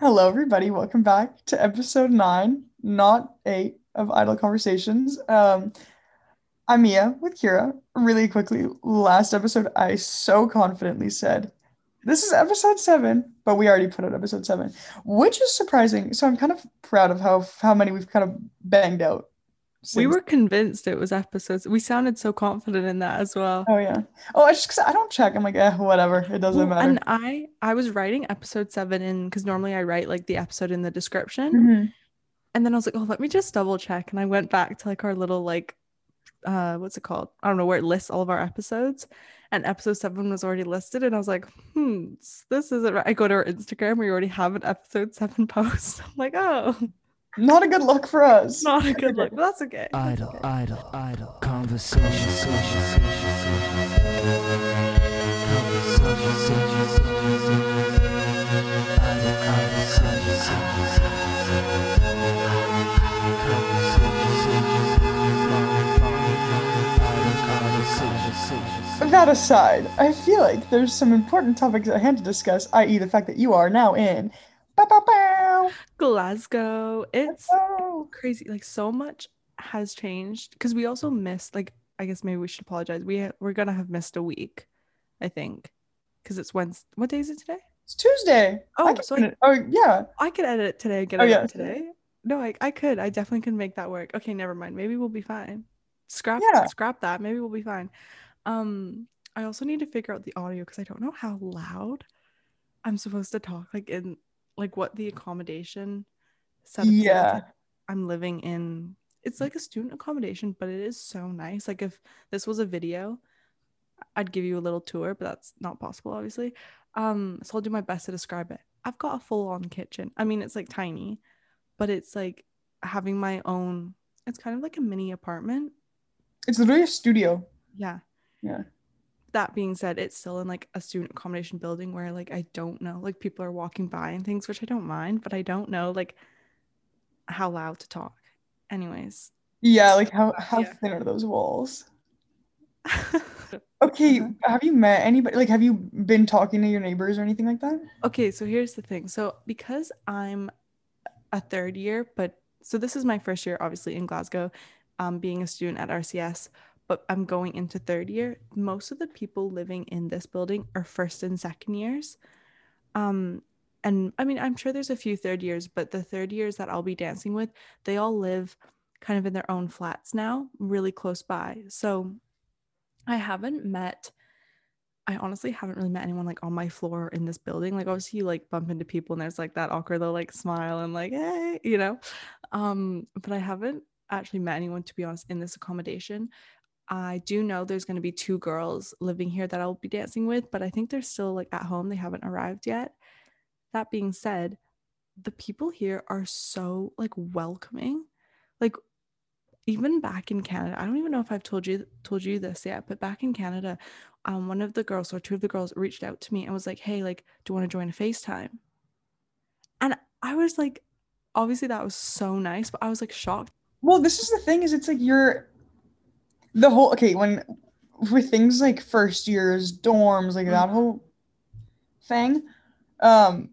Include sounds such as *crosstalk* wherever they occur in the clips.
Hello, everybody. Welcome back to episode nine, not eight, of Idle Conversations. Um, I'm Mia with Kira. Really quickly, last episode, I so confidently said, This is episode seven, but we already put out episode seven, which is surprising. So I'm kind of proud of how how many we've kind of banged out. We were convinced it was episodes. We sounded so confident in that as well. Oh yeah. Oh, I just I don't check. I'm like, eh, whatever. It doesn't Well, matter. And I I was writing episode seven in because normally I write like the episode in the description. Mhm. And then I was like, oh, let me just double check. And I went back to like our little like uh what's it called? I don't know where it lists all of our episodes. And episode seven was already listed. And I was like, hmm, this isn't right. I go to our Instagram, we already have an episode seven *laughs* post. I'm like, oh, Not a good look for us. not a good look. But that's okay. *laughs* That's Idle, okay. idle, idle. Conversation, social, social, social. Conversation, social, social, social. Idle conversation, social, social. Conversation, idle conversation, social, social. That aside, I feel like there's some important topics at hand to discuss, i.e., the fact that you are now in. Bow, Glasgow. It's crazy. Like so much has changed because we also missed like i guess maybe we should apologize. We ha- we're gonna have missed a week i think because it's wednesday what day is it today? It's Tuesday. Oh, so I- oh yeah. i could edit it today get Oh, it yeah. today. No I, I could. I definitely could make that work. Okay never mind. Maybe we'll be fine. Scrap Yeah. scrap that. Maybe we'll be fine. Um i also need to figure out the audio because i don't know how loud i'm supposed to talk like in like what the accommodation setup is like. Yeah. I'm living in it's like a student accommodation, but it is so nice. Like if this was a video, I'd give you a little tour, but that's not possible, obviously. Um, so I'll do my best to describe it. I've got a full-on kitchen. I mean, it's like tiny, but it's like having my own. It's kind of like a mini apartment. It's literally a studio. Yeah. Yeah. That being said, it's still in like a student accommodation building where like I don't know, like people are walking by and things, which I don't mind, but I don't know like how loud to talk. Anyways, Yeah, like how how Yeah. thin are those walls? *laughs* Okay, Uh-huh. have you met anybody? Like, have you been talking to your neighbors or anything like that? okay, so here's the thing. So because I'm a third year, but so this is my first year, obviously in Glasgow, um, being a student at RCS, but I'm going into third year. Most of the people living in this building are first and second years. Um, and I mean, I'm sure there's a few third years, but the third years that I'll be dancing with, they all live kind of in their own flats now, really close by. So I haven't met I honestly haven't really met anyone like on my floor in this building. Like obviously you like bump into people and there's like that awkward little like smile and like hey, you know. Um, but I haven't actually met anyone to be honest in this accommodation. I do know there's going to be two girls living here that I'll be dancing with, but I think they're still like at home. They haven't arrived yet. That being said, the people here are so like welcoming. Like even back in Canada, I don't even know if I've told you told you this yet, but back in Canada, um, one of the girls or two of the girls reached out to me and was like, "Hey, like, do you want to join a FaceTime?" And I was like, obviously that was so nice, but I was like shocked. Well, this is the thing is it's like you're the whole okay, when with things like first years, dorms, like that Mhm. whole thing, um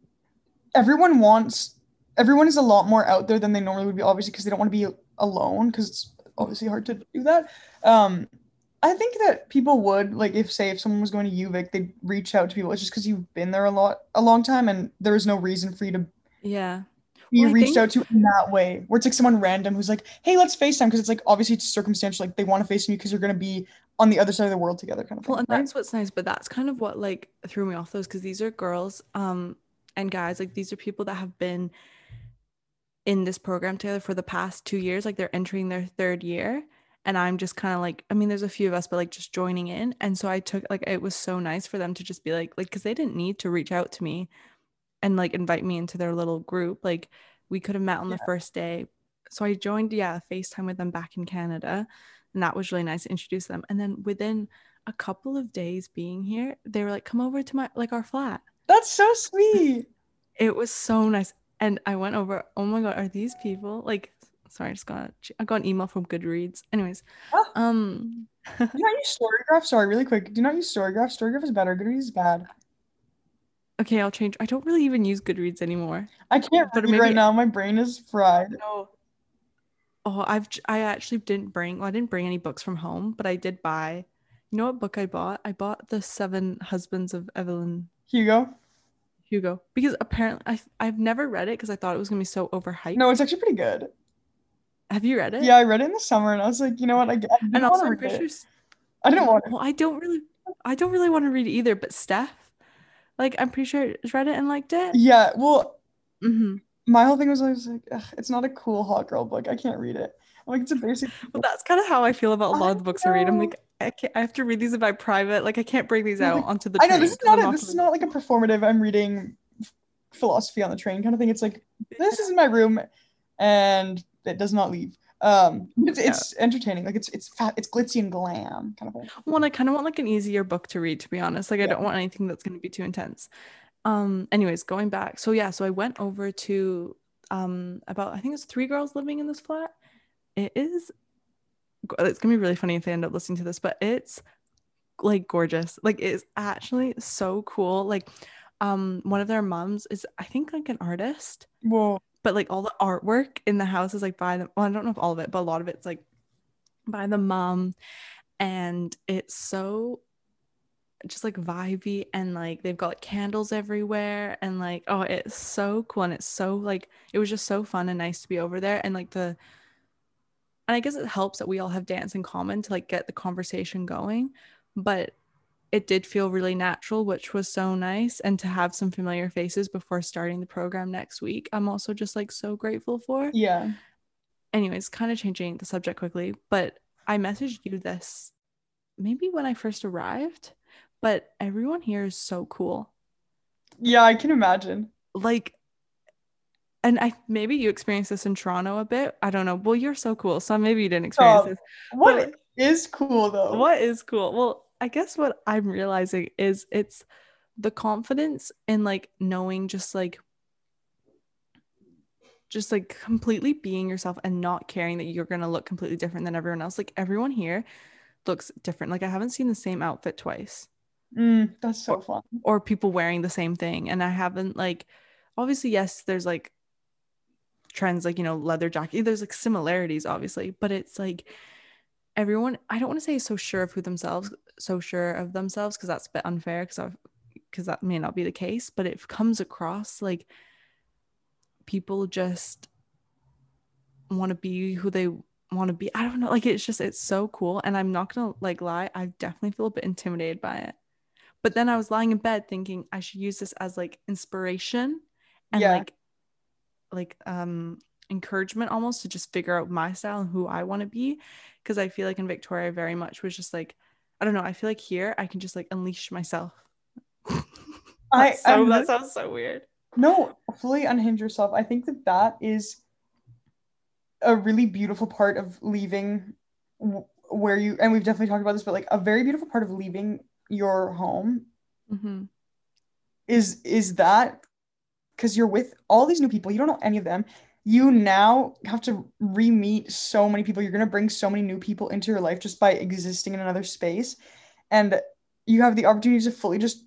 everyone wants everyone is a lot more out there than they normally would be, obviously, because they don't want to be alone, because it's obviously hard to do that. Um I think that people would like if say if someone was going to UVic, they'd reach out to people. It's just because you've been there a lot a long time and there is no reason for you to Yeah. Be Well, reached think- out to in that way, where it's like someone random who's like, "Hey, let's FaceTime," because it's like obviously it's circumstantial. Like they want to FaceTime you because you're gonna be on the other side of the world together, kind of thing. Well, and right? that's what's nice, but that's kind of what like threw me off those because these are girls um and guys, like these are people that have been in this program together for the past two years, like they're entering their third year. And I'm just kind of like, I mean, there's a few of us, but like just joining in. And so I took like it was so nice for them to just be like, like, because they didn't need to reach out to me and like invite me into their little group. Like we could have met on the first day. So I joined, yeah, FaceTime with them back in Canada. And that was really nice to introduce them. And then within a couple of days being here, they were like, come over to my like our flat. That's so sweet. *laughs* It was so nice. And I went over, oh my god, are these people like sorry, I just got I got an email from Goodreads. Anyways, Oh. um Do not use Storygraph? Sorry, really quick. Do not use Storygraph? Storygraph is better. Goodreads is bad. Okay, I'll change. I don't really even use Goodreads anymore. I can't But read maybe- right now. My brain is fried. No. Oh, I've I actually didn't bring. Well, I didn't bring any books from home, but I did buy. You know what book I bought? I bought the Seven Husbands of Evelyn Hugo. Hugo because apparently I I've never read it because I thought it was gonna be so overhyped. No, it's actually pretty good. Have you read it? Yeah, I read it in the summer and I was like, you know what? I, I And also, I'm pretty read sure. it. I didn't want. Well, I don't really, I don't really want to read it either. But Steph, like, I'm pretty sure has read it and liked it. Yeah, well, hmm my whole thing was I was like, Ugh, it's not a cool hot girl book. I can't read it. I'm like, it's a basic. *laughs* Well, that's kind of how I feel about a lot of the books I read. I'm like, I can't. I have to read these in my private. Like, I can't bring these out like, onto the. I know this is not a, this is not like a performative. I'm reading philosophy on the train kind of thing. It's like this is in my room, and it does not leave. Um, it's, Yeah. it's entertaining. Like it's it's fat. It's glitzy and glam kind of thing. Well, I kind of want like an easier book to read, to be honest. Like, I Yeah. don't want anything that's going to be too intense. Um, anyways, going back. So yeah, so I went over to um about I think it's three girls living in this flat. It is it's gonna be really funny if they end up listening to this, but it's like gorgeous. Like it's actually so cool. Like um one of their moms is I think like an artist Whoa. But like all the artwork in the house is like by the well, I don't know if all of it, but a lot of it's like by the mom. And it's so just like vibey and like they've got like candles everywhere and like oh it's so cool and it's so like it was just so fun and nice to be over there and like the and I guess it helps that we all have dance in common to like get the conversation going but it did feel really natural which was so nice and to have some familiar faces before starting the program next week I'm also just like so grateful for Yeah. anyways kind of changing the subject quickly but I messaged you this maybe when I first arrived but everyone here is so cool Yeah, I can imagine. like and I maybe you experienced this in Toronto a bit. I don't know. Well, you're so cool, so maybe you didn't experience Stop. this. What is cool though? What is cool? Well, I guess what I'm realizing is it's the confidence in like knowing just like just like completely being yourself and not caring that you're going to look completely different than everyone else. Like everyone here looks different. Like I haven't seen the same outfit twice. Mm, that's so fun. or people wearing the same thing and i haven't like obviously yes there's like trends like you know leather jacket there's like similarities obviously but it's like everyone i don't want to say so sure of who themselves so sure of themselves because that's a bit unfair because because that may not be the case but it comes across like people just want to be who they want to be i don't know like it's just it's so cool and i'm not gonna like lie i definitely feel a bit intimidated by it but then I was lying in bed thinking I should use this as like inspiration and Yeah. like like um encouragement almost to just figure out my style and who I want to be because I feel like in Victoria very much was just like I don't know I feel like here I can just like unleash myself. *laughs* I, so, I'm that sounds so weird. no, fully unhinge yourself. I think that that is a really beautiful part of leaving where you, and we've definitely talked about this, but like a very beautiful part of leaving your home hmm is is that because you're with all these new people, you don't know any of them. You now have to re-meet so many people. You're gonna bring so many new people into your life just by existing in another space. And you have the opportunity to fully just,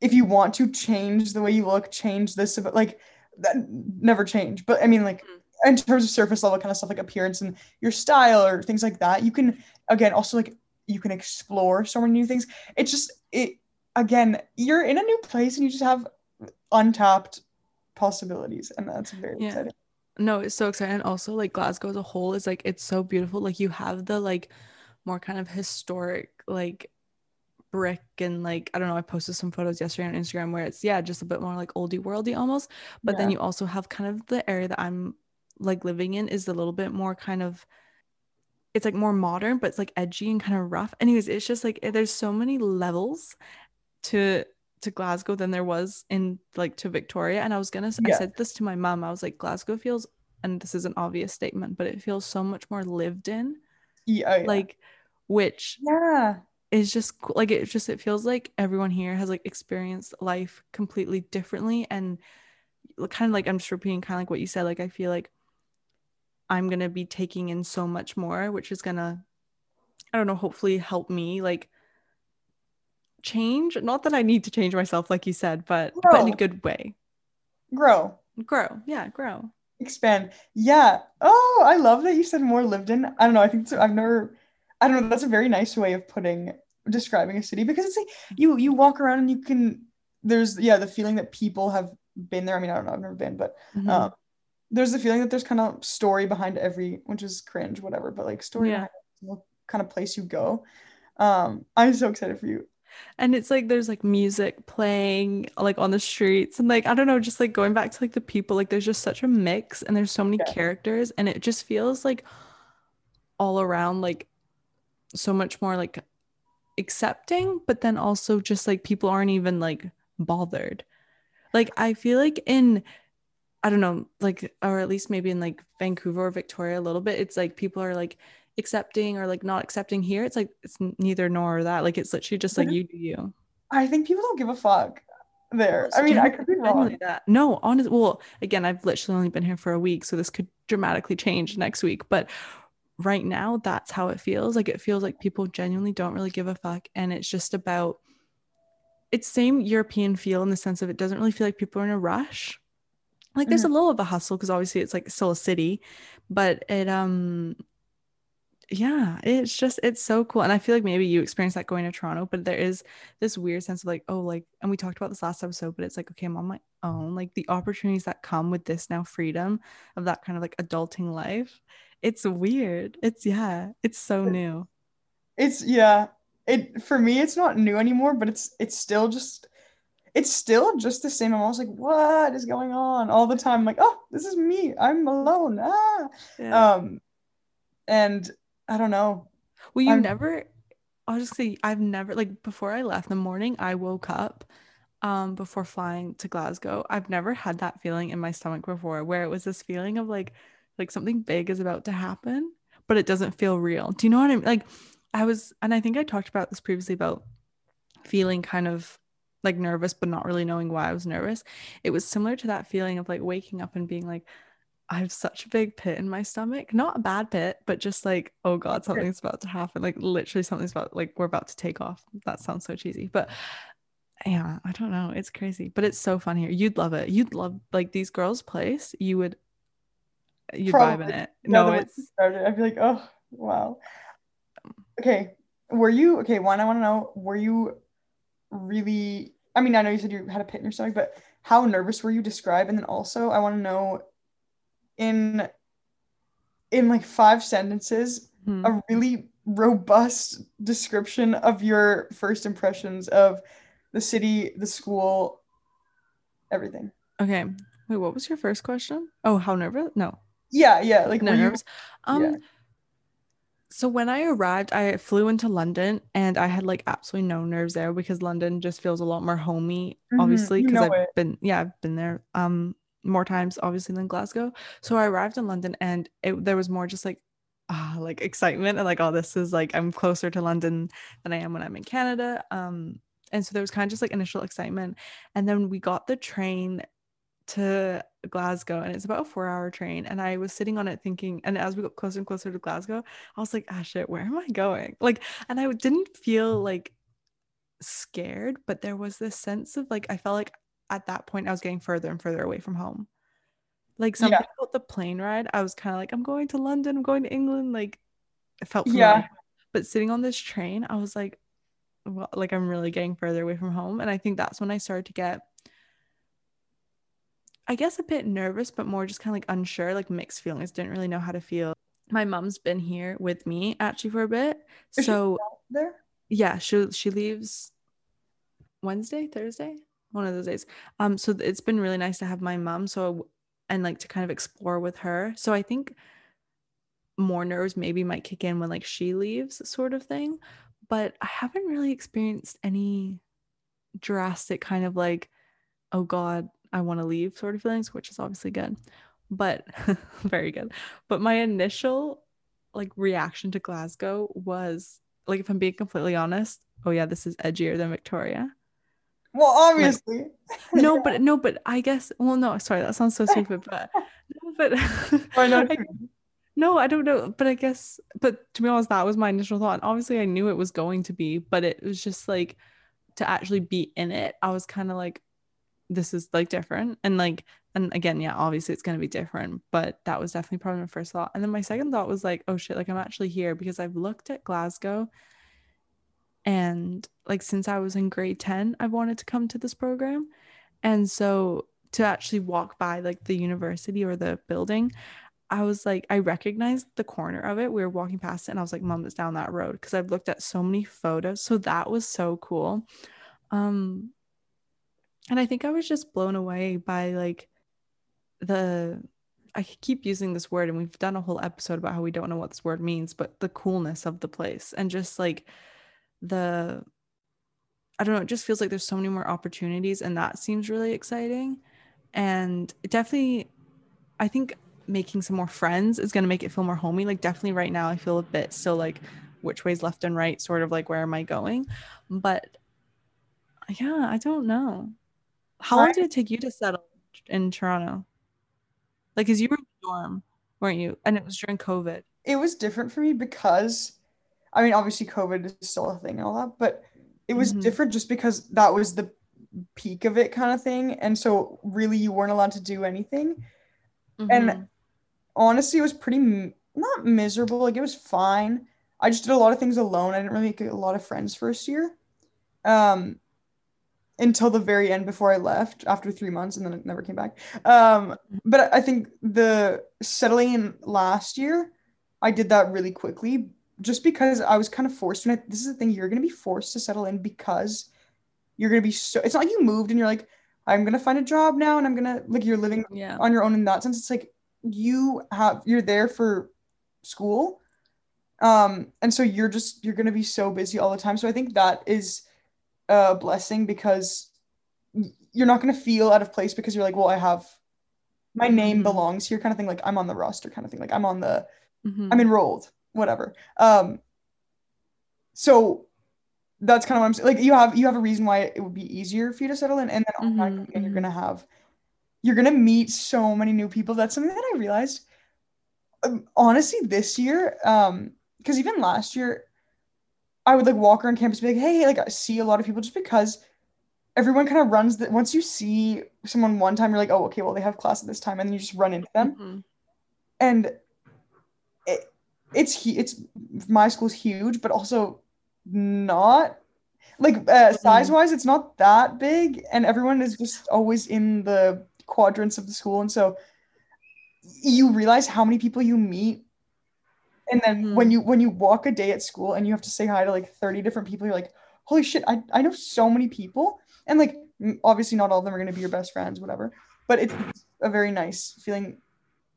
if you want to change the way you look, change this about like that never change. But I mean, like mm-hmm. in terms of surface level kind of stuff like appearance and your style or things like that, you can again also like you can explore so many new things. It's just it again, you're in a new place and you just have untapped possibilities, and that's very Yeah. exciting. No, it's so exciting. And also, like Glasgow as a whole is like it's so beautiful. Like you have the like more kind of historic like brick and like I don't know. I posted some photos yesterday on Instagram where it's yeah, just a bit more like oldie worldy almost. But then you also have kind of the area that I'm like living in is a little bit more kind of it's like more modern, but it's like edgy and kind of rough. Anyways, it's just like eh, there's so many levels to to Glasgow than there was in like to Victoria. And I was gonna s- I Yeah. said this to my mom. I was like, Glasgow feels and this is an obvious statement, but it feels so much more lived in. Yeah, oh, yeah. Like which yeah, is just cool. like it just it feels like everyone here has like experienced life completely differently and kind of like I'm just repeating kind of like what you said like I feel like I'm to be taking in so much more which is to I don't know hopefully help me like change. Not that I need to change myself, like you said, but but in a good way. Grow. Grow. Yeah, grow. expand. Yeah. Oh, I love that you said more lived in. I don't know. I think so. I've never. I don't know. That's a very nice way of putting describing a city because it's like you you walk around and you can. There's yeah the feeling that people have been there. I mean I don't know. I've never been, but Mhm. um, there's the feeling that there's kind of story behind every, which is cringe, whatever. But like story Yeah. behind kind of place you go. Um, I'm so excited for you. And it's like there's like music playing like on the streets and like I don't know, just like going back to like the people, like there's just such a mix and there's so many Yeah. characters and it just feels like all around like so much more like accepting, but then also just like people aren't even like bothered. Like I feel like in I don't know, like or at least maybe in like Vancouver or Victoria a little bit, it's like people are like accepting or like not accepting here. It's like it's neither nor or that. Like it's literally just like you do you. I think people don't give a fuck there. I mean, I could be wrong. that. No, honest. Well, again, I've literally only been here for a week, so this could dramatically change next week. But right now, that's how it feels. Like it feels like people genuinely don't really give a fuck, and it's just about. It's same European feel in the sense of it doesn't really feel like people are in a rush. Like there's a little of a hustle because obviously it's like still a city, but it um yeah, it's just it's so cool. And I feel like maybe you experienced that going to Toronto, but there is this weird sense of like, oh, like, and we talked about this last episode, but it's like, okay, I'm on my own. Like the opportunities that come with this now freedom of that kind of like adulting life. It's weird. It's yeah, it's so new. It's yeah. It for me it's not new anymore, but it's it's still just it's still just the same. I'm always like, what is going on all the time? like, oh, this is me. I'm alone. Ah. Yeah. Um and I don't know. well, you I'm- never I'll just say I've never like before I left in the morning, I woke up um before flying to Glasgow. I've never had that feeling in my stomach before where it was this feeling of like like something big is about to happen, but it doesn't feel real. Do you know what I mean? Like I was and I think I talked about this previously about feeling kind of like nervous but not really knowing why I was nervous. It was similar to that feeling of like waking up and being like I have such a big pit in my stomach. Not a bad pit, but just like, oh God, something's about to happen. Like literally something's about like we're about to take off. That sounds so cheesy. But yeah, I don't know. It's crazy. But it's so fun here. You'd love it. You'd love like these girls' place. You would you'd vibe in it. No, No, it's started, I feel like, oh wow. Okay. Were you okay? One, I want to know, were you really I mean, I know you said you had a pit in your stomach, but how nervous were you? Describe, and then also I want to know in in like five sentences, hmm. a really robust description of your first impressions of the city, the school, everything. okay. Wait, what was your first question? Oh, how nervous? No. Yeah, yeah. Like no were you nerves. Um yeah. so when I arrived, I flew into London and I had like absolutely no nerves there because London just feels a lot more homey, Mhm, obviously, you because know I've it. been yeah, I've been there um more times obviously than Glasgow. So I arrived in London and it there was more just like ah like excitement and like oh this is like I'm closer to London than I am when I'm in Canada. Um and so there was kind of just like initial excitement. And then we got the train to Glasgow and it's about a four hour train. And I was sitting on it thinking, and as we got closer and closer to Glasgow, I was like, ah, shit, where am I going? Like, and I didn't feel like scared, but there was this sense of like, I felt like at that point I was getting further and further away from home. Like something Yeah. about the plane ride, I was kind of like, I'm going to London, I'm going to England. Like, it felt Yeah. But sitting on this train, I was like, well, like I'm really getting further away from home. And I think that's when I started to get I guess a bit nervous, but more just kind of like unsure, like mixed feelings. Didn't really know how to feel. My mom's been here with me actually for a bit. Is So there? yeah, she she leaves Wednesday, Thursday, one of those days. Um, so it's been really nice to have my mom. So and like to kind of explore with her. So I think more nerves maybe might kick in when like she leaves, sort of thing. But I haven't really experienced any drastic kind of like, oh God, I want to leave sort of feelings, which is obviously good. But *laughs* very good. But my initial like reaction to Glasgow was like if I'm being completely honest, oh yeah, this is edgier than Victoria. Well, obviously. No, *laughs* but no, but I guess well no, sorry, that sounds so stupid, but *laughs* no, but *laughs* I know what I- no, I don't know, but I guess but to be honest, that was my initial thought. And obviously I knew it was going to be, but it was just like to actually be in it, I was kind of like, this is like different. And like, and again, yeah, obviously it's going to be different, but that was definitely probably my first thought. And then my second thought was like, oh shit, like I'm actually here because I've looked at Glasgow and like since I was in grade 10, I wanted to come to this program. And so to actually walk by like the university or the building, I was like, I recognized the corner of it. We were walking past it and I was like, Mom, it's down that road. Cause I've looked at so many photos. So that was so cool. Um, and I think I was just blown away by like the I keep using this word and we've done a whole episode about how we don't know what this word means, but the coolness of the place and just like the I don't know, it just feels like there's so many more opportunities and that seems really exciting. And definitely I think making some more friends is going to make it feel more homey. Like definitely right now I feel a bit still like which ways left and right, sort of like where am I going? But yeah, I don't know. How long did it take you to settle in Toronto? Like, cause you were in the dorm, weren't you? And it was during COVID. It was different for me because, I mean, obviously COVID is still a thing and all that, but it was Mhm. different just because that was the peak of it kind of thing. And so really you weren't allowed to do anything. And Mhm. honestly, it was pretty m- not miserable. Like it was fine. I just did a lot of things alone. I didn't really make a lot of friends first year. Um, until the very end before I left after three months, and then it never came back. Um, but I think the settling in last year, I did that really quickly, just because I was kind of forced. And this is the thing: you're gonna be forced to settle in because you're gonna be so. It's not like you moved and you're like, I'm gonna find a job now, and I'm gonna like you're living yeah. on your own in that sense. It's like you have you're there for school. Um, and so you're just you're gonna be so busy all the time. So I think that is a blessing because you're not gonna feel out of place because you're like, well, I have my name Mhm. belongs here, kind of thing. Like I'm on the roster, kind of thing. Like I'm on the Mhm. I'm enrolled, whatever. Um, so that's kind of what I'm saying. Like you have you have a reason why it would be easier for you to settle in, and then Mhm, then you're mhm. gonna have you're gonna meet so many new people. That's something that I realized. Um, honestly, this year, um, because even last year, I would like walk around campus, and be like, hey, like I see a lot of people just because everyone kind of runs that. Once you see someone one time, you're like, oh, okay, well they have class at this time, and then you just run into them Mhm. and it's it's my school's huge but also not like uh, size wise it's not that big and everyone is just always in the quadrants of the school and so you realize how many people you meet and then when Mhm. you when you walk a day at school and you have to say hi to like 30 different people you're like holy shit i, I know so many people and like obviously not all of them are going to be your best friends whatever but it's a very nice feeling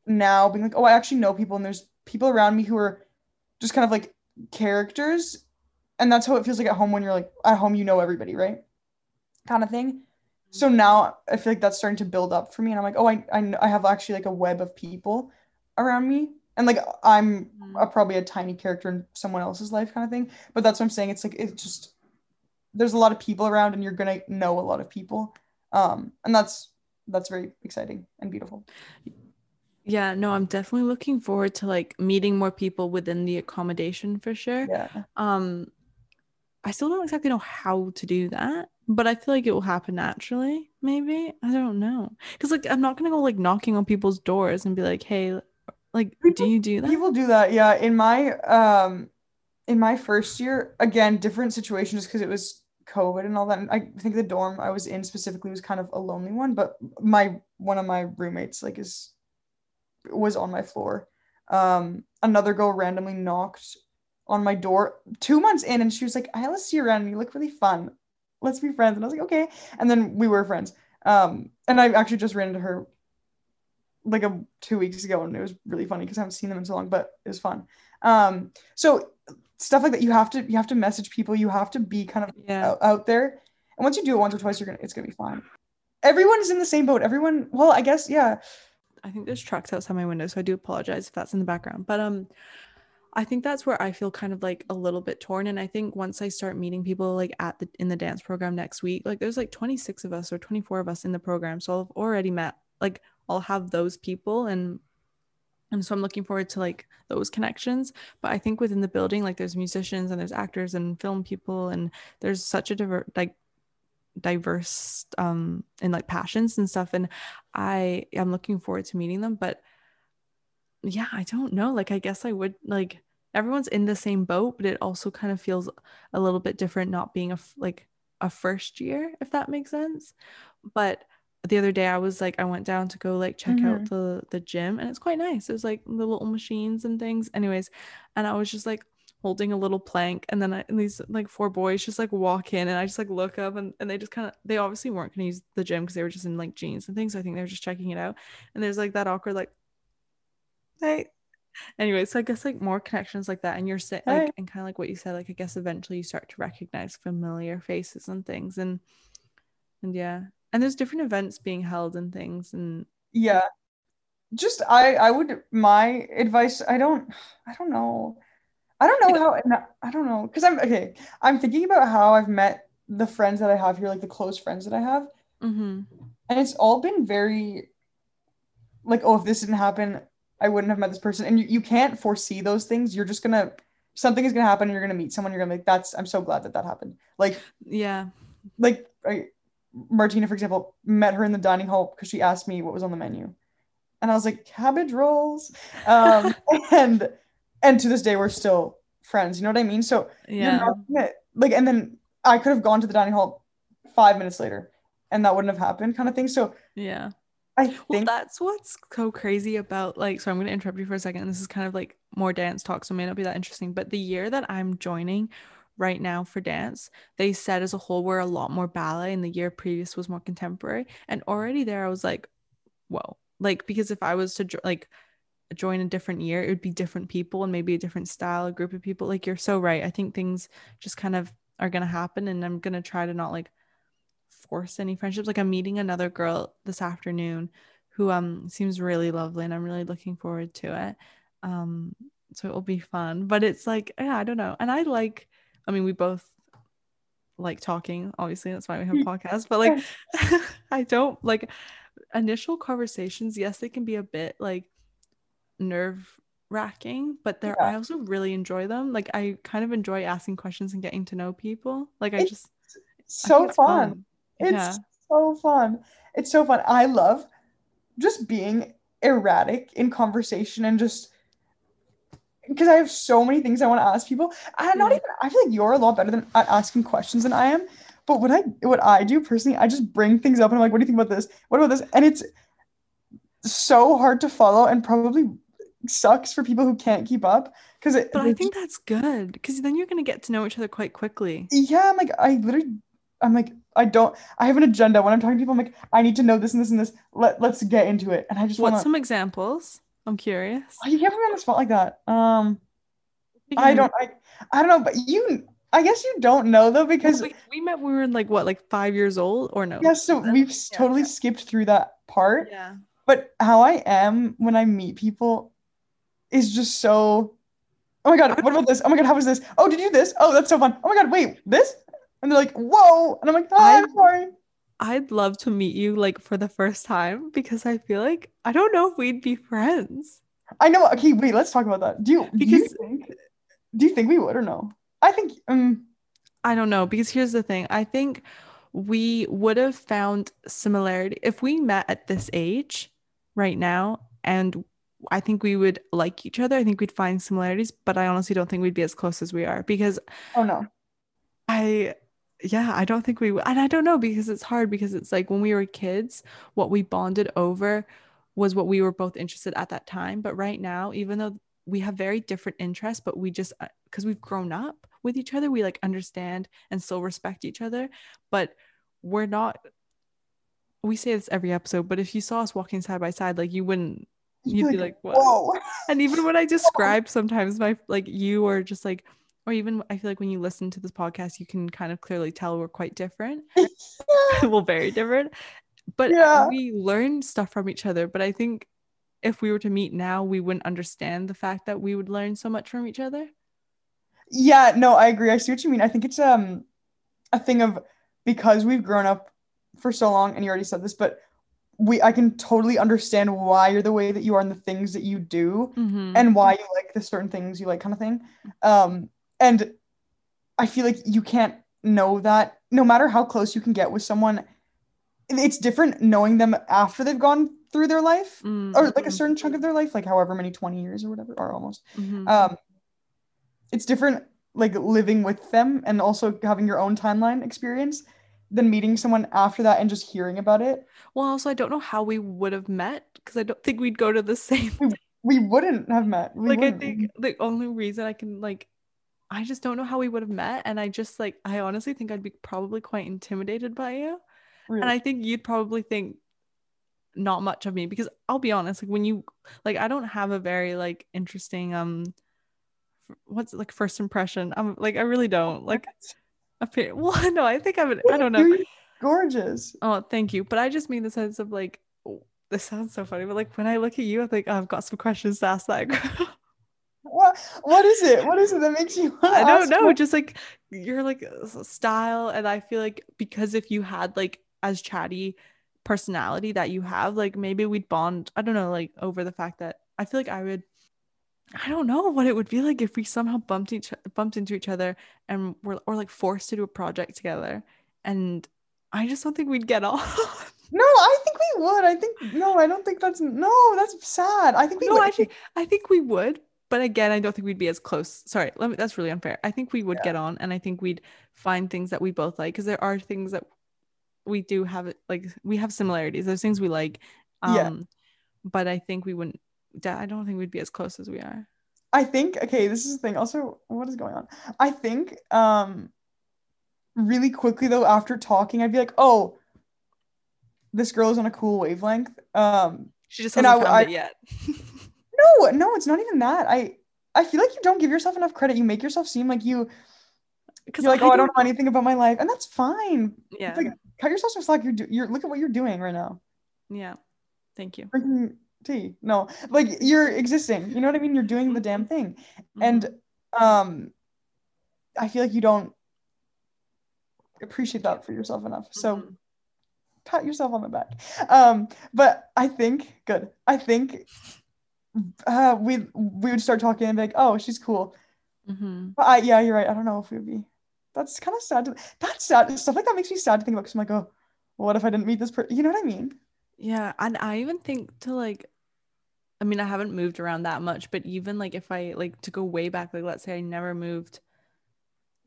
now being like oh i actually know people and there's people around me who are just kind of like characters and that's how it feels like at home when you're like at home you know everybody right? Kind of thing. So now i feel like that's starting to build up for me and i'm like oh i i, I have actually like a web of people around me and like i'm Mhm. a, probably a tiny character in someone else's life kind of thing but that's what i'm saying it's like it's just there's a lot of people around and you're gonna know a lot of people um and that's that's very exciting and beautiful Yeah, no, I'm definitely looking forward to like meeting more people within the accommodation for sure. yeah Um, I still don't exactly know how to do that, but I feel like it will happen naturally, maybe. I don't know. Because like I'm not gonna go like knocking on people's doors and be like, hey, like, do you do that? People do that, yeah. In my um in my first year, again, different situation just because it was COVID and all that. And I think the dorm I was in specifically was kind of a lonely one, but my one of my roommates like is was on my floor. Um another girl randomly knocked on my door two months in and she was like, I let's see you around and you look really fun. Let's be friends. And I was like, okay. And then we were friends. Um and I actually just ran into her like a two weeks ago and it was really funny because I haven't seen them in so long, but it was fun. Um, so stuff like that, you have to you have to message people, you have to be kind of Yeah. out, out there. And once you do it once or twice, you're gonna it's gonna be fine. Everyone is in the same boat. Everyone, well, I guess, yeah. I think there's trucks outside my window, so I do apologize if that's in the background. But um I think that's where I feel kind of like a little bit torn. And I think once I start meeting people like at the in the dance program next week, like there's like 26 of us or 24 of us in the program. So I've already met like I'll have those people and and so I'm looking forward to like those connections. But I think within the building, like there's musicians and there's actors and film people and there's such a diver like diverse um in like passions and stuff and I am looking forward to meeting them but yeah I don't know like I guess I would like everyone's in the same boat but it also kind of feels a little bit different not being a like a first year if that makes sense but the other day I was like I went down to go like check out Mhm. the the gym and it's quite nice. There's like the little machines and things. Anyways, and I was just like holding a little plank and then I, and these like four boys just like walk in and I just like look up and, and they just kind of they obviously weren't gonna use the gym because they were just in like jeans and things. So I think they were just checking it out. And there's like that awkward like hey anyway so i guess like more connections like that and you're saying like Hey. and kind of like what you said like i guess eventually you start to recognize familiar faces and things and and yeah and there's different events being held and things and Yeah. Just I I would my advice I don't I don't know. I don't know how I don't know cuz I'm okay. I'm thinking about how I've met the friends that I have here like the close friends that I have. Mhm, and it's all been very like oh if this didn't happen I wouldn't have met this person. And you, you can't foresee those things. You're just going to something is going to happen. And you're going to meet someone. You're going to be like that's I'm so glad that that happened. Like yeah. like I, Martina, for example, met her in the dining hall because she asked me what was on the menu, and I was like cabbage rolls, um, *laughs* and and to this day we're still friends. You know what I mean? So yeah like, and then I could have gone to the dining hall five minutes later, and that wouldn't have happened, kind of thing. So yeah I well think that's what's so crazy about like so i'm going to interrupt you for a second this is kind of like more dance talk so it may not be that interesting but the year that i'm joining right now for dance they said as a whole we're a lot more ballet and the year previous was more contemporary and already there i was like whoa like because if i was to like join a different year it would be different people and maybe a different style a group of people. Like you're so right. I think things just kind of are going to happen and i'm going to try to not like force any friendships. Like i'm meeting another girl this afternoon who um seems really lovely and i'm really looking forward to it. Um so it will be fun. But it's like yeah i don't know. And i like i mean we both like talking obviously that's why we have Mm. podcasts but like *laughs* i don't like initial conversations yes they can be a bit like nerve wracking but they're Yeah. i also really enjoy them like i kind of enjoy asking questions and getting to know people like i It's just I so it's fun. It's yeah so fun. It's so fun. I love just being erratic in conversation and just because I have so many things I want to ask people. I'm not Yeah. even I feel like you're a lot better than at asking questions than I am. But what I what I do personally, I just bring things up and I'm like, what do you think about this? What about this? And it's so hard to follow and probably sucks for people who can't keep up. Because it but i think that's good because then you're going to get to know each other quite quickly yeah, I'm like, I literally, I'm like, I don't, I have an agenda. When I'm talking to people, I'm like, I need to know this and this and this. Let, let's get into it. And I just want some examples i'm curious oh, you can't put me on the spot like that. Um, I don't, I, I don't know, but you, I guess you don't know though, because we, we met when we were like what like five years old or no yeah, so we've Yeah. totally skipped through that part. yeah But how I am when I meet people is just so, oh my God, what about this? Oh my God, how was this? Oh, did you do this? Oh, that's so fun. Oh my God, wait, this? And they're like, whoa. And I'm like, hi, I'm sorry. I'd love to meet you like for the first time because I feel like I don't know if we'd be friends. I know. Okay, wait. Let's talk about that. Do you do you Because- think do you think we would or no? I think um I don't know because here's the thing. I think we would have found similarity if we met at this age right now and I think we would like each other. I think we'd find similarities, but I honestly don't think we'd be as close as we are because oh no. I yeah, I don't think we w- and I don't know because it's hard because it's like when we were kids, what we bonded over was what we were both interested at that time. But right now, even though we have very different interests, but we just uh, because we've grown up with each other, we like understand and still respect each other. But we're not. We say this every episode, but if you saw us walking side by side, like you wouldn't. You'd be like, "What?" whoa. And even when I *laughs* describe sometimes my like you or just like or even I feel like when you listen to this podcast, you can kind of clearly tell we're quite different. *laughs* *laughs* well, very different. But Yeah. we learn stuff from each other. But I think if we were to meet now, we wouldn't understand the fact that we would learn so much from each other. Yeah, no, I agree. I see what you mean. I think it's um a thing of because we've grown up for so long, and you already said this, but we I can totally understand why you're the way that you are and the things that you do Mhm. and why you like the certain things you like kind of thing. Um and I feel like you can't know that no matter how close you can get with someone, it's different knowing them after they've gone through their life Mm, or like a mhm, certain chunk of their life, like however many 20 years or whatever, or almost. mhm. Um, it's different like living with them and also having your own timeline experience than meeting someone after that and just hearing about it. well, also I don't know how we would have met because I don't think we'd go to the *laughs* same. We wouldn't have met. We like I wouldn't. think the only reason I can like, I just don't know how we would have met, and I just like I honestly think I'd be probably quite intimidated by you, Really. and I think you'd probably think not much of me because I'll be honest, like when you like I don't have a very like interesting um. What's like first impression? I'm like I really don't like. Appear- *laughs* well, no, I think I'm. an- I don't know. Gorgeous. Oh, thank you. But I just mean the sense of like, oh, this sounds so funny, but like when I look at you, I think oh, I've got some questions to ask that girl. *laughs* What what is it? What is it that makes you I don't know. me? Just like you're like style, and I feel like because if you had like as chatty personality that you have, like maybe we'd bond. I don't know, like over the fact that I feel like I would. I don't know what it would be like if we somehow bumped each bumped into each other and were or like forced to do a project together, and I just don't think we'd get *laughs* on. No, I think we would. I think no, I don't think that's no, that's sad. I think we No, would. I think I think we would, but again, I don't think we'd be as close. Sorry, let me. That's really unfair. I think we would Yeah. get on, and I think we'd find things that we both like because there are things that we do have. Like we have similarities. There's things we like. Um, Yeah. But I think we wouldn't. I don't think we'd be as close as we are. I think okay, this is the thing. Also, what is going on? I think um really quickly though, after talking, I'd be like, oh, this girl is on a cool wavelength. Um She just hasn't I- found I- it yet. *laughs* no, no, it's not even that. I I feel like you don't give yourself enough credit. You make yourself seem like you Because you're like, oh, I don't know anything about my life, and that's fine. Yeah. like- Cut yourself some slack. You're do- you're look at what you're doing right now. yeah. Thank you. Drinking tea. No, like you're existing. You know what I mean? You're doing the damn thing. and Mhm. um i feel like you don't appreciate that for yourself enough so Mhm. pat yourself on the back um but i think good i think uh we we would start talking and be like oh she's cool Mhm. but I, yeah you're right i don't know if we would be that's kind of sad to, that's sad stuff like that makes me sad to think about because i'm like oh what if i didn't meet this person you know what i mean Yeah, and I even think to like I mean, I haven't moved around that much, but even like if I like to go way back, like let's say I never moved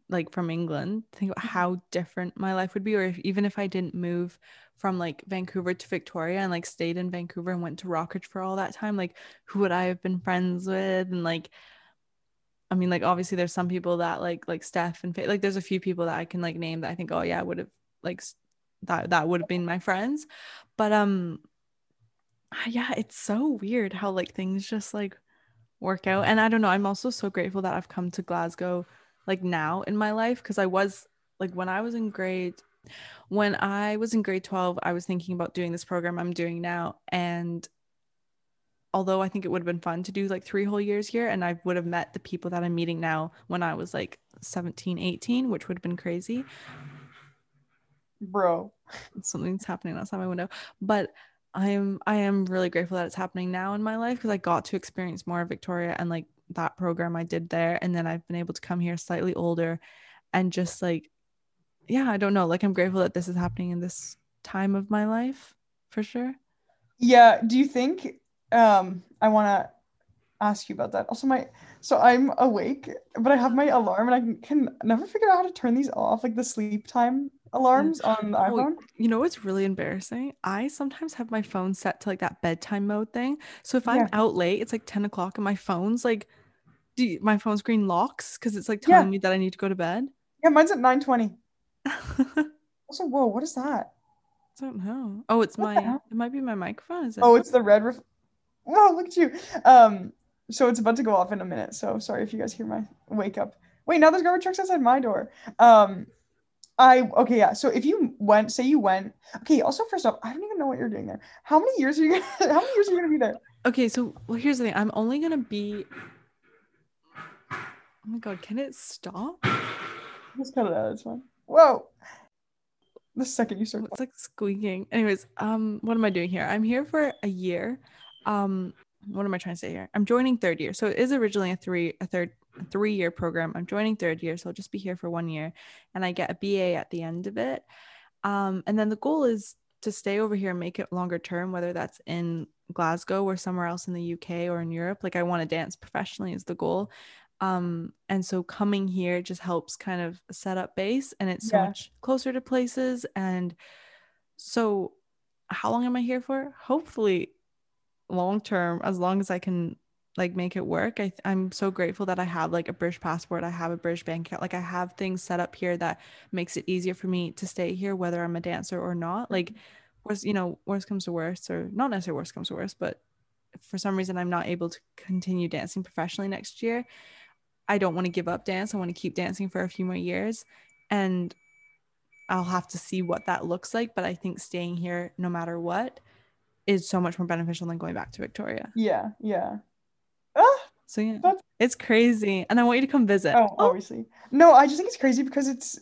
like from England, think about how different my life would be or if even if I didn't move from like Vancouver to Victoria and like stayed in Vancouver and went to Rockridge for all that time, like who would I have been friends with and like I mean, like obviously there's some people that like like Steph and like there's a few people that I can like name that I think, oh yeah, I would have like that that would have been my friends. But um *sighs* yeah, it's so weird how like things just like work out. And I don't know, I'm also so grateful that I've come to Glasgow like now in my life because I was like when I was in grade when I was in grade 12, I was thinking about doing this program I'm doing now and although I think it would have been fun to do like three whole years here and I would have met the people that I'm meeting now when I was like 17, 18, which would have been crazy. bro something's happening outside my window but i'm i am really grateful that it's happening now in my life because i got to experience more of victoria and like that program i did there and then i've been able to come here slightly older and just like yeah i don't know like i'm grateful that this is happening in this time of my life for sure Yeah, do you think um I want to ask you about that. Also my so I'm awake, but I have my alarm and I can, can never figure out how to turn these off, like the sleep time alarms on the Oh, iPhone. you know what's really embarrassing i sometimes have my phone set to like that bedtime mode thing so if i'm out late it's like 10 o'clock and my phone's like do you- my phone screen locks because it's like Yeah. telling me that i need to go to bed Yeah, mine's at 9:20. I *laughs* Also, whoa, what is that? I don't know. Oh, it's What my. It might be my microphone. Is it? Oh, it's the red ref- Whoa, look at you. Um so it's about to go off in a minute. So sorry if you guys hear my wake up. Wait, now there's garbage trucks outside my door. Um I okay, yeah. So if you went, say you went, okay, also first off, I don't even know what you're doing there. How many years are you gonna *laughs* how many years are you gonna be there? okay. So well, here's the thing. I'm only gonna be. Oh my god! Can it stop? Just cut it out, it's fine. Whoa. The second you start It's like squeaking. Anyways, um, what am I doing here? I'm here for a year. Um, what am I trying to say here? I'm joining third year, so it is originally a three, a third, three year program. I'm joining third year, so I'll just be here for one year and I get a BA at the end of it. Um, and then the goal is to stay over here and make it longer term, whether that's in Glasgow or somewhere else in the UK or in Europe. Like I want to dance professionally is the goal. Um, and so coming here just helps kind of set up base and it's so Yeah. much closer to places. And so how long am I here for? Hopefully long term, as long as I can like make it work. I, I'm so grateful that I have like a British passport. I have a British bank account. Like I have things set up here that makes it easier for me to stay here, whether I'm a dancer or not. Like, mm-hmm. worst, you know, worst comes to worst, or not necessarily worst comes to worst, but if for some reason I'm not able to continue dancing professionally next year, I don't want to give up dance. I want to keep dancing for a few more years. And I'll have to see what that looks like. But I think staying here, no matter what, is so much more beneficial than going back to Victoria. Yeah, yeah. So yeah, That's- it's crazy, and I want you to come visit. oh, obviously. No, I just think it's crazy because it's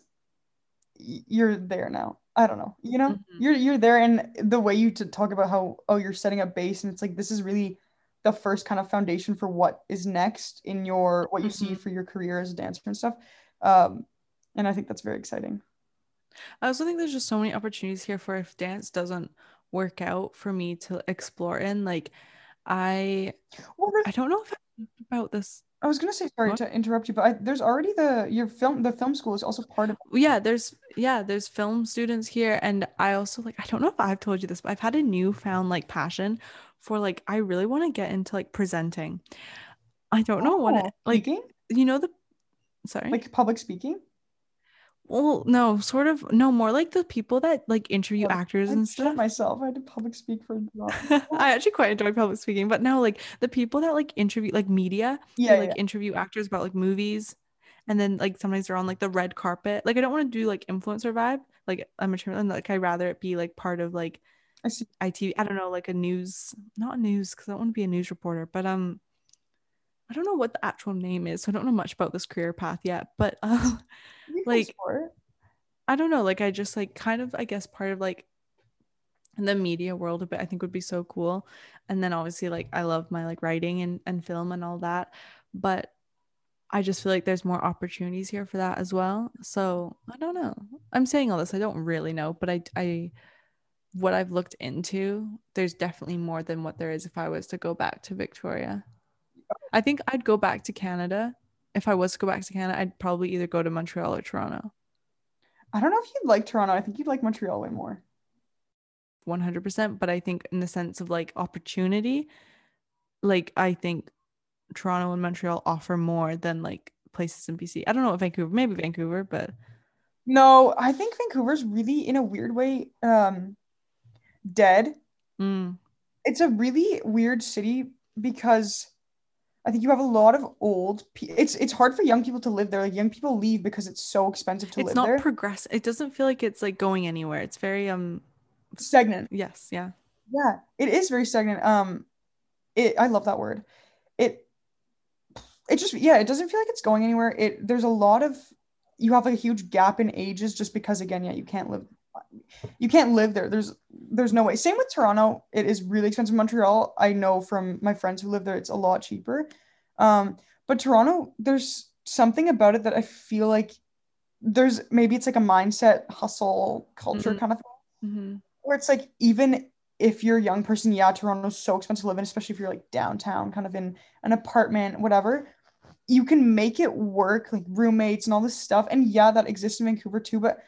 you're there now. I don't know. You know, Mhm. you're you're there, and the way you to talk about how oh you're setting up base, and it's like this is really the first kind of foundation for what is next in your what you see Mhm. for your career as a dancer and stuff. Um, and I think that's very exciting. I also think there's just so many opportunities here for if dance doesn't work out for me to explore in. Like, I Well, I don't know if I about this. I was gonna say sorry What? to interrupt you, but I, there's already the your film the film school is also part of Yeah, there's yeah, there's film students here, and I also like I don't know if I've told you this, but I've had a newfound like passion for like I really want to get into like presenting. I don't know what Oh, it like. speaking, You know the sorry. like public speaking. Well, no, sort of no more like the people that like interview actors I and stuff. myself. I had to public speak for. *laughs* I actually quite enjoy public speaking, but no, like the people that like interview like media, they, Yeah, like yeah. interview actors about like movies, and then like sometimes they're on like the red carpet. Like I don't want to do like influencer vibe. Like I'm a and like I'd rather it be like part of like I see. IT. I don't know, like a news, not news, because I don't want to be a news reporter, but um, I don't know what the actual name is, so I don't know much about this career path yet. But *laughs* uh, like, sport. I don't know, like I just like kind of I guess part of like the media world a bit I think would be so cool. And then obviously like I love my like writing and, and film and all that. But I just feel like there's more opportunities here for that as well. So I don't know. I'm saying all this, I don't really know, but I I what I've looked into, there's definitely more than what there is if I was to go back to Victoria. I think I'd go back to Canada. If I was to go back to Canada, I'd probably either go to Montreal or Toronto. I don't know if you'd like Toronto. I think you'd like Montreal way more. 100% but i think in the sense of like opportunity like i think toronto and montreal offer more than like places in bc i don't know what vancouver maybe vancouver but No, I think Vancouver's really, in a weird way, um, dead. mm, It's a really weird city because I think you have a lot of old. Pe- it's it's hard for young people to live there. Like young people leave because it's so expensive to it's live there. It's not progress it doesn't feel like it's like going anywhere it's very um Stagnant. yes yeah Yeah, it is very stagnant. Um, it I love that word. It it just yeah, it doesn't feel like it's going anywhere. It there's a lot of you have a huge gap in ages just because again, yeah, you can't live you can't live there. There's there's no way. Same with Toronto. It is really expensive. Montreal, I know from my friends who live there, it's a lot cheaper. Um, but Toronto, there's something about it that I feel like there's maybe it's like a mindset hustle culture Mhm. kind of thing Mhm. where it's like even if you're a young person, yeah, Toronto's so expensive to live in, especially if you're like downtown, kind of in an apartment, whatever. You can make it work, like roommates and all this stuff. And yeah, that exists in Vancouver too, but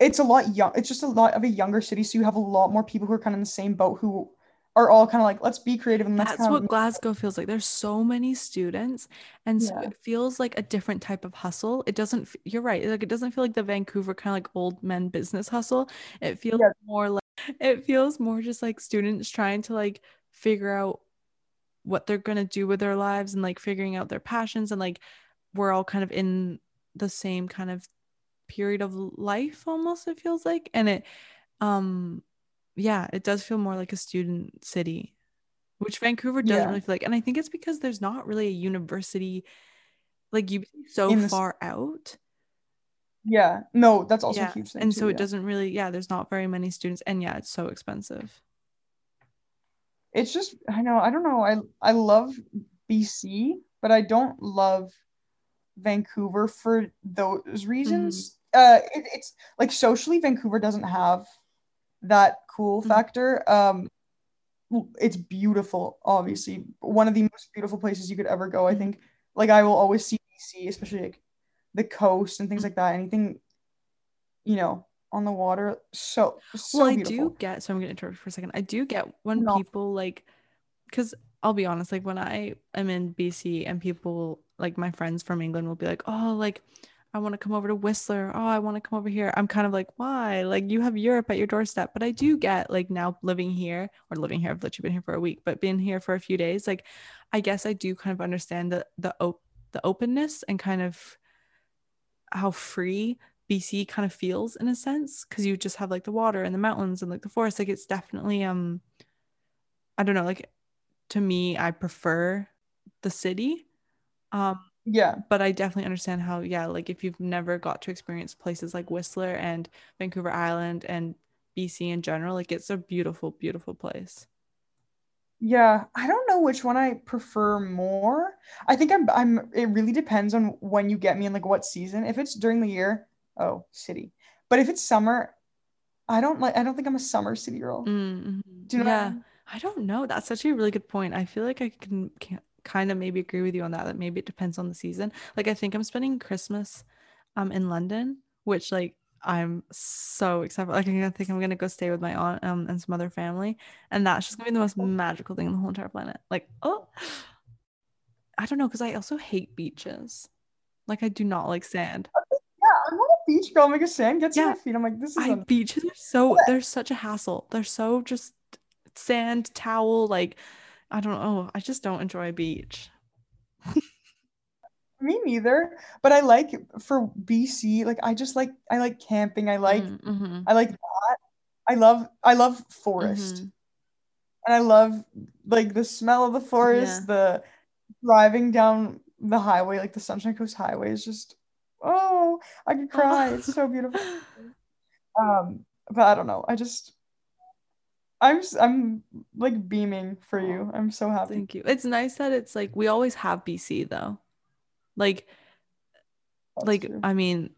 it's a lot young. It's just a lot of a younger city, so you have a lot more people who are kind of in the same boat who are all kind of like, let's be creative and that's what of glasgow feels like there's so many students and so Yeah. it feels like a different type of hustle it doesn't you're right like it doesn't feel like the vancouver kind of like old men business hustle it feels Yeah. more like it feels more just like students trying to like figure out what they're gonna do with their lives and like figuring out their passions and like we're all kind of in the same kind of period of life almost it feels like and it um yeah it does feel more like a student city which vancouver doesn't Yeah. really feel like and i think it's because there's not really a university like you so the far out yeah. No, that's also yeah a huge thing. and too, so it yeah. doesn't really yeah there's not very many students and yeah it's so expensive It's just I know, I don't know. I I love BC, but I don't love Vancouver for those reasons. Uh, it, it's like socially, Vancouver doesn't have that cool Mhm. factor. Um, it's beautiful, obviously, one of the most beautiful places you could ever go. I Mhm. think, like, I will always see BC, especially like the coast and things like that. Anything, you know, on the water, so so well, I beautiful. do get. So I'm gonna interrupt for a second. I do get when No. people like, because I'll be honest, like when I am in BC and people like my friends from England will be like, oh, like I want to come over to Whistler. Oh, I want to come over here. I'm kind of like, why? Like you have Europe at your doorstep. But I do get like now living here or living here. I've literally been here for a week, but being here for a few days, like I guess I do kind of understand the the op- the openness and kind of how free BC kind of feels in a sense because you just have like the water and the mountains and like the forest. Like it's definitely um I don't know, like to me, I prefer the city. Um, Yeah, but I definitely understand how, yeah, like if you've never got to experience places like Whistler and Vancouver Island and BC in general, like it's a beautiful, beautiful place. yeah. I don't know which one I prefer more. I think I'm I'm it really depends on when you get me and like what season. If it's during the year, oh, city. But if it's summer, I don't like I don't think I'm a summer city girl. Mm-hmm. Do you know what I yeah, mean? I don't know. That's such a really good point. I feel like I can, can kind of maybe agree with you on that. That maybe it depends on the season. Like I think I'm spending Christmas um in London, which like I'm so excited. Like I think I'm gonna go stay with my aunt um and some other family, and that's just gonna be the most magical thing on the whole entire planet. Like oh, I don't know because I also hate beaches. Like I do not like sand. Yeah, I'm not a beach girl. I'm like a sand gets in Yeah. my feet. I'm like, this is I a beaches are so they're such a hassle. They're so just sand towel like I don't know. I just don't enjoy a beach. *laughs* me neither. But I like for BC, like I just like I like camping. I like Mm, mhm, I like that. I love I love forest. mhm. And I love like the smell of the forest, Yeah. the driving down the highway, like the Sunshine Coast Highway is just oh, I could cry. It's so beautiful. *laughs* Um, but I don't know. I just I'm I'm like beaming for you. I'm so happy. Thank you. It's nice that it's like we always have BC though. Like That's like true. I mean,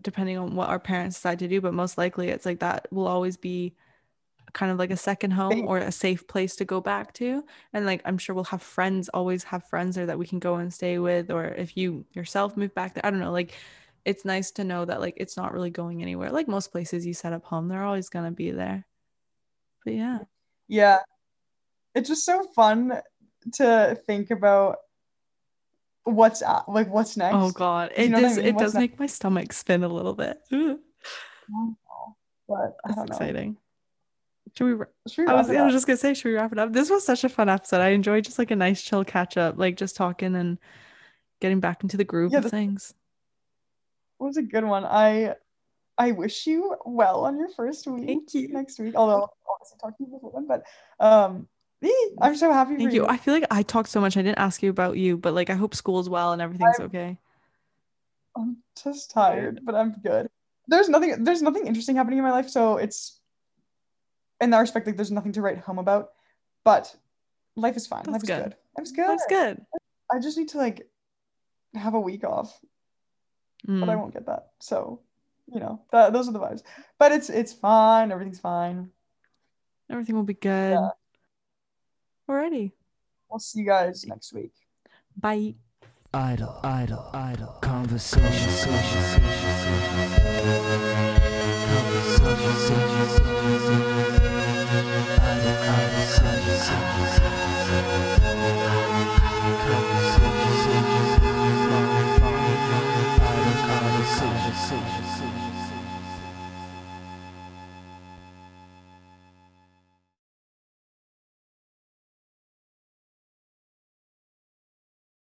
depending on what our parents decide to do, but most likely it's like that will always be kind of like a second home or a safe place to go back to. And like I'm sure we'll have friends, always have friends there that we can go and stay with, or if you yourself move back there, I don't know, like it's nice to know that like it's not really going anywhere. Like most places you set up home, they're always gonna be there. But yeah. Yeah. It's just so fun to think about what's at, like what's oh, next. Oh god. You It know what I does mean? it What's does next? make my stomach spin a little bit. *laughs* Ooh, But I That's don't know. exciting. Should we Should we I was, I was just gonna say, should we wrap it up? This was such a fun episode. I enjoyed just like a nice chill catch up, like just talking and getting back into the groove Yeah, of things. It was a good one. I I wish you well on your first week. Thank you. Next week, although obviously talk to you before then. But um, I'm so happy Thank for you. I feel like I talked so much. I didn't ask you about you, but like I hope school's well and everything's okay. I'm just tired, but I'm good. There's nothing. There's nothing interesting happening in my life, so it's in that respect like there's nothing to write home about. But life is fine. That's life is good. good. Life's good. That's good. I just need to like have a week off, but I Mm, won't get that. So, you know, that those are the vibes. But it's it's fine. Everything's fine. Everything will be good. Yeah. Alrighty. We'll see you guys next week. Bye. Idle, idle, idle. Conversation, social, social, social.